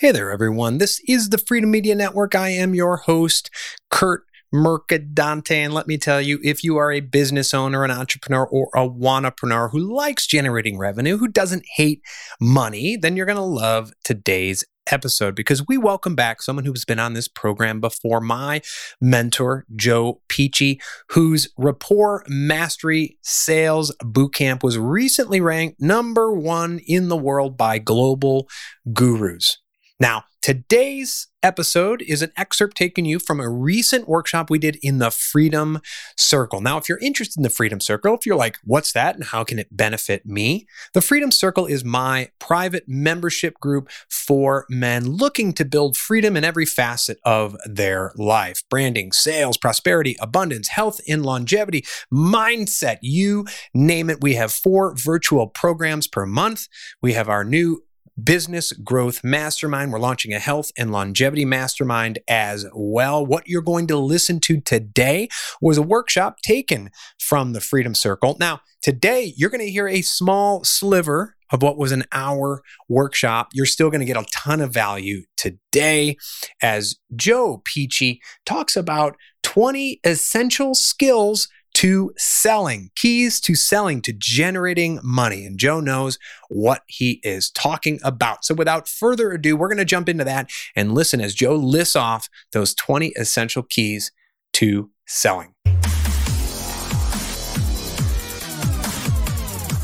Hey there, everyone. This is the Freedom Media Network. I am your host, Kurt Mercadante. And let me tell you, if you are a business owner, an entrepreneur, or a wannapreneur who likes generating revenue, who doesn't hate money, then you're going to love today's episode because we welcome back someone who's been on this program before, my mentor, Joe Pici, whose Rapport Mastery Sales Bootcamp was recently ranked number one in the world by global gurus. Now, today's episode is an excerpt taken you from a recent workshop we did in the Freedom Circle. Now, if you're interested in the Freedom Circle, if you're like, what's that and how can it benefit me? The Freedom Circle is my private membership group for men looking to build freedom in every facet of their life branding, sales, prosperity, abundance, health, and longevity, mindset, you name it. We have four virtual programs per month. We have our new Business Growth Mastermind. We're launching a health and longevity mastermind as well. What you're going to listen to today was a workshop taken from the Freedom Circle. Now, today you're going to hear a small sliver of what was an hour workshop. You're still going to get a ton of value today as Joe Pici talks about 20 essential skills to selling, keys to selling, to generating money. And Joe knows what he is talking about. So without further ado, we're going to jump into that and listen as Joe lists off those 20 essential keys to selling.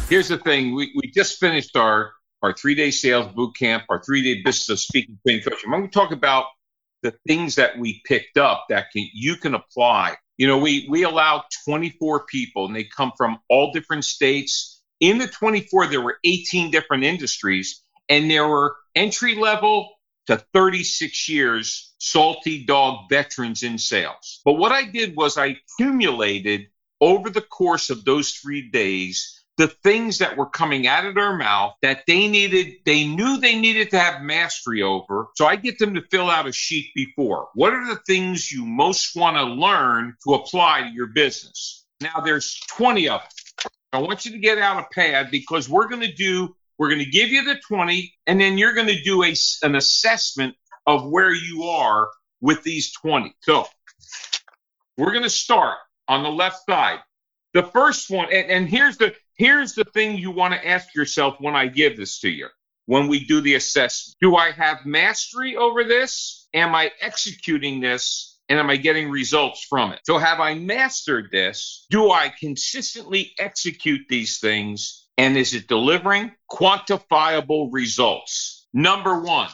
Here's the thing we, we just finished our, our three day sales boot camp, our three day business of speaking training coaching. I'm going to talk about the things that we picked up that can, you can apply you know, we we allow 24 people, and they come from all different states. In the 24, there were 18 different industries, and there were entry level to 36 years salty dog veterans in sales. But what I did was I accumulated over the course of those three days the things that were coming out of their mouth that they needed, they knew they needed to have mastery over. So I get them to fill out a sheet before. What are the things you most want to learn to apply to your business? Now there's 20 of them. I want you to get out a pad because we're going to do, we're going to give you the 20 and then you're going to do a, an assessment of where you are with these 20. So we're going to start on the left side. The first one, and, and here's the Here's the thing you want to ask yourself when I give this to you, when we do the assessment. Do I have mastery over this? Am I executing this? And am I getting results from it? So, have I mastered this? Do I consistently execute these things? And is it delivering quantifiable results? Number one,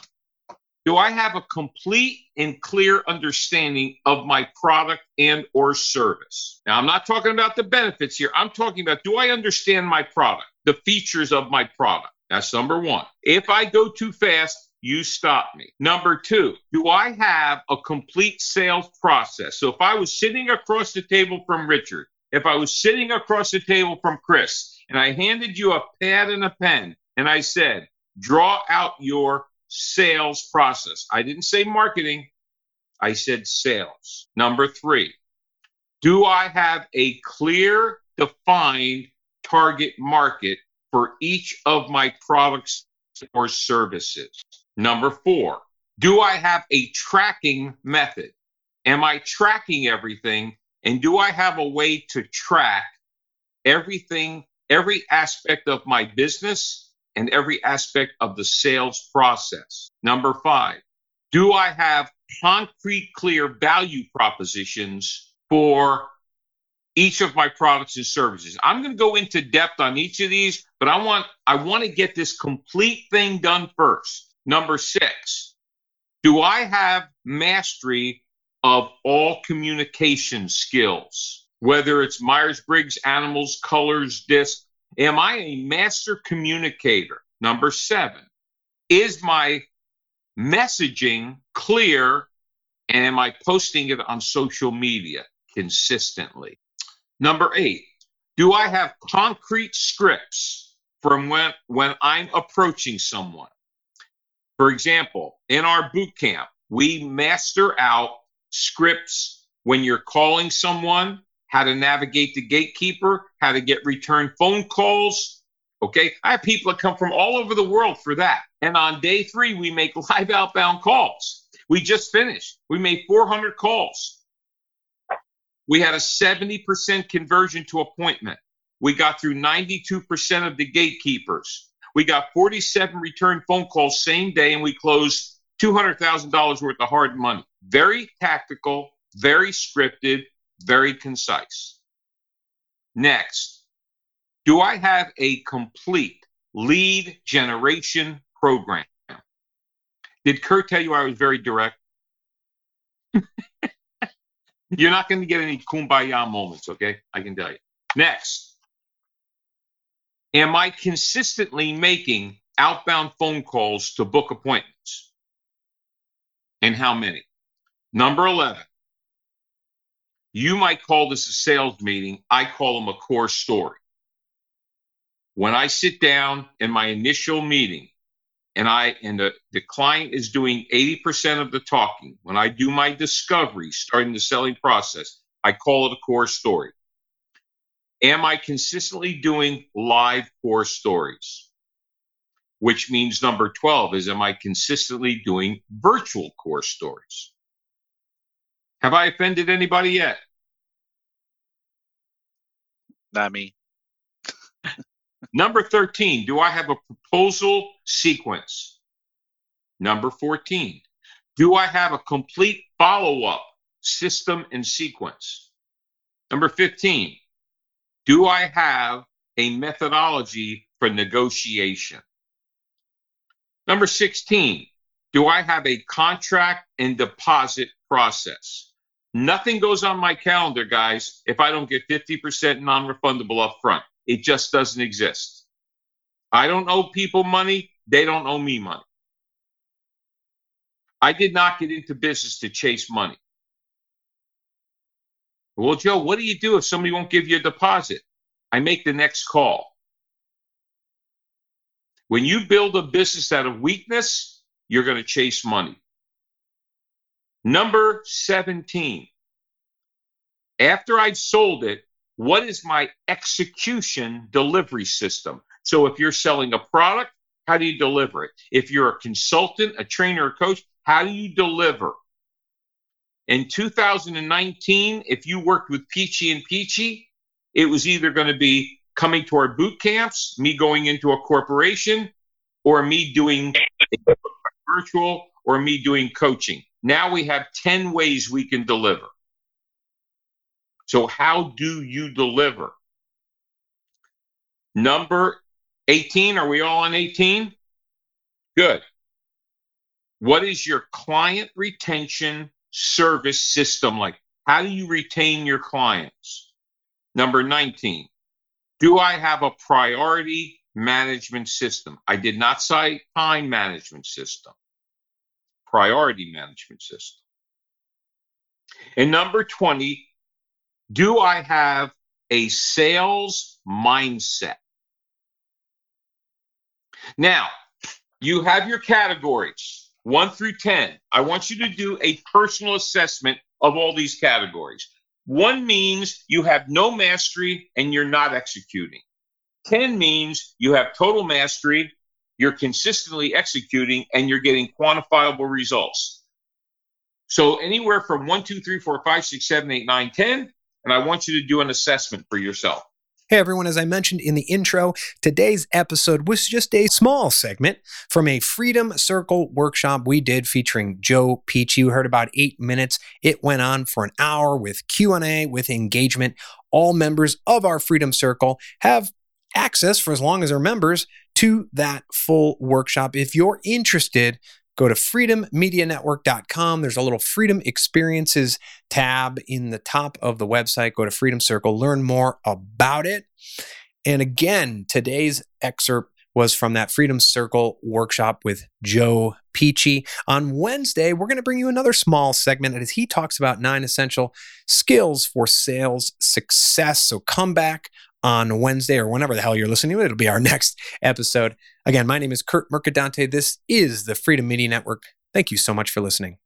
do I have a complete and clear understanding of my product and or service? Now, I'm not talking about the benefits here. I'm talking about do I understand my product, the features of my product? That's number one. If I go too fast, you stop me. Number two, do I have a complete sales process? So if I was sitting across the table from Richard, if I was sitting across the table from Chris, and I handed you a pad and a pen, and I said, draw out your sales process. I didn't say marketing, I said sales. Number three, do I have a clear, defined target market for each of my products or services? Number four, do I have a tracking method? Am I tracking everything? And do I have a way to track everything, every aspect of my business and every aspect of the sales process. Number five, do I have concrete, clear value propositions for each of my products and services? I'm going to go into depth on each of these, but I want I want to get this complete thing done first. Number six, do I have mastery of all communication skills? Whether it's Myers Briggs, animals, colors, disc, Am I a master communicator? Number seven, is my messaging clear and am I posting it on social media consistently? Number eight, do I have concrete scripts from when, when I'm approaching someone? For example, in our boot camp, we master out scripts when you're calling someone how to navigate the gatekeeper, how to get return phone calls, Okay. I have people that come from all over the world for that. And on day three, we make live outbound calls. We just finished. We made 400 calls. We had a 70% conversion to appointment. We got through 92% of the gatekeepers. We got 47 return phone calls same day, and we closed $200,000 worth of hard money. Very tactical, very scripted, very concise. Next, do I have a complete lead generation program? Did Kurt tell you I was very direct? You're not going to get any kumbaya moments, okay? I can tell you. Next, am I consistently making outbound phone calls to book appointments? And how many? Number 11, you might call this a sales meeting. I call them a core story. When I sit down in my initial meeting, and I and the, the client is doing 80% of the talking. When I do my discovery, starting the selling process, I call it a core story. Am I consistently doing live core stories? Which means number 12 is am I consistently doing virtual core stories? Have I offended anybody yet? Not me. Number 13, do I have a proposal sequence? Number 14, do I have a complete follow up system and sequence? Number 15, do I have a methodology for negotiation? Number 16, do I have a contract and deposit process? Nothing goes on my calendar, guys, if I don't get 50% non refundable up front. It just doesn't exist. I don't owe people money. They don't owe me money. I did not get into business to chase money. Well, Joe, what do you do if somebody won't give you a deposit? I make the next call. When you build a business out of weakness, you're going to chase money. Number 17. After I'd sold it, what is my execution delivery system? So if you're selling a product, how do you deliver it? If you're a consultant, a trainer, a coach, how do you deliver? In 2019, if you worked with Pici and Pici, it was either going to be coming to our boot camps, me going into a corporation, or me doing virtual, or me doing coaching. Now we have 10 ways we can deliver. So, how do you deliver? Number 18, are we all on 18? Good. What is your client retention service system like? How do you retain your clients? Number 19, do I have a priority management system? I did not say time management system, priority management system. And number 20, do I have a sales mindset? Now, you have your categories one through 10. I want you to do a personal assessment of all these categories. One means you have no mastery and you're not executing. 10 means you have total mastery, you're consistently executing, and you're getting quantifiable results. So anywhere from 1, 2, 3, 4, 5, 6, 7, 8, 9, 10 and I want you to do an assessment for yourself. Hey everyone, as I mentioned in the intro, today's episode was just a small segment from a Freedom Circle workshop we did featuring Joe Peach. You heard about 8 minutes. It went on for an hour with Q&A, with engagement. All members of our Freedom Circle have access for as long as they're members to that full workshop. If you're interested, go to freedommedianetwork.com. There's a little Freedom Experiences tab in the top of the website. Go to Freedom Circle, learn more about it. And again, today's excerpt was from that Freedom Circle workshop with Joe Pici. On Wednesday, we're going to bring you another small segment as he talks about nine essential skills for sales success. So come back on Wednesday or whenever the hell you're listening to it. It'll be our next episode. Again, my name is Kurt Mercadante. This is the Freedom Media Network. Thank you so much for listening.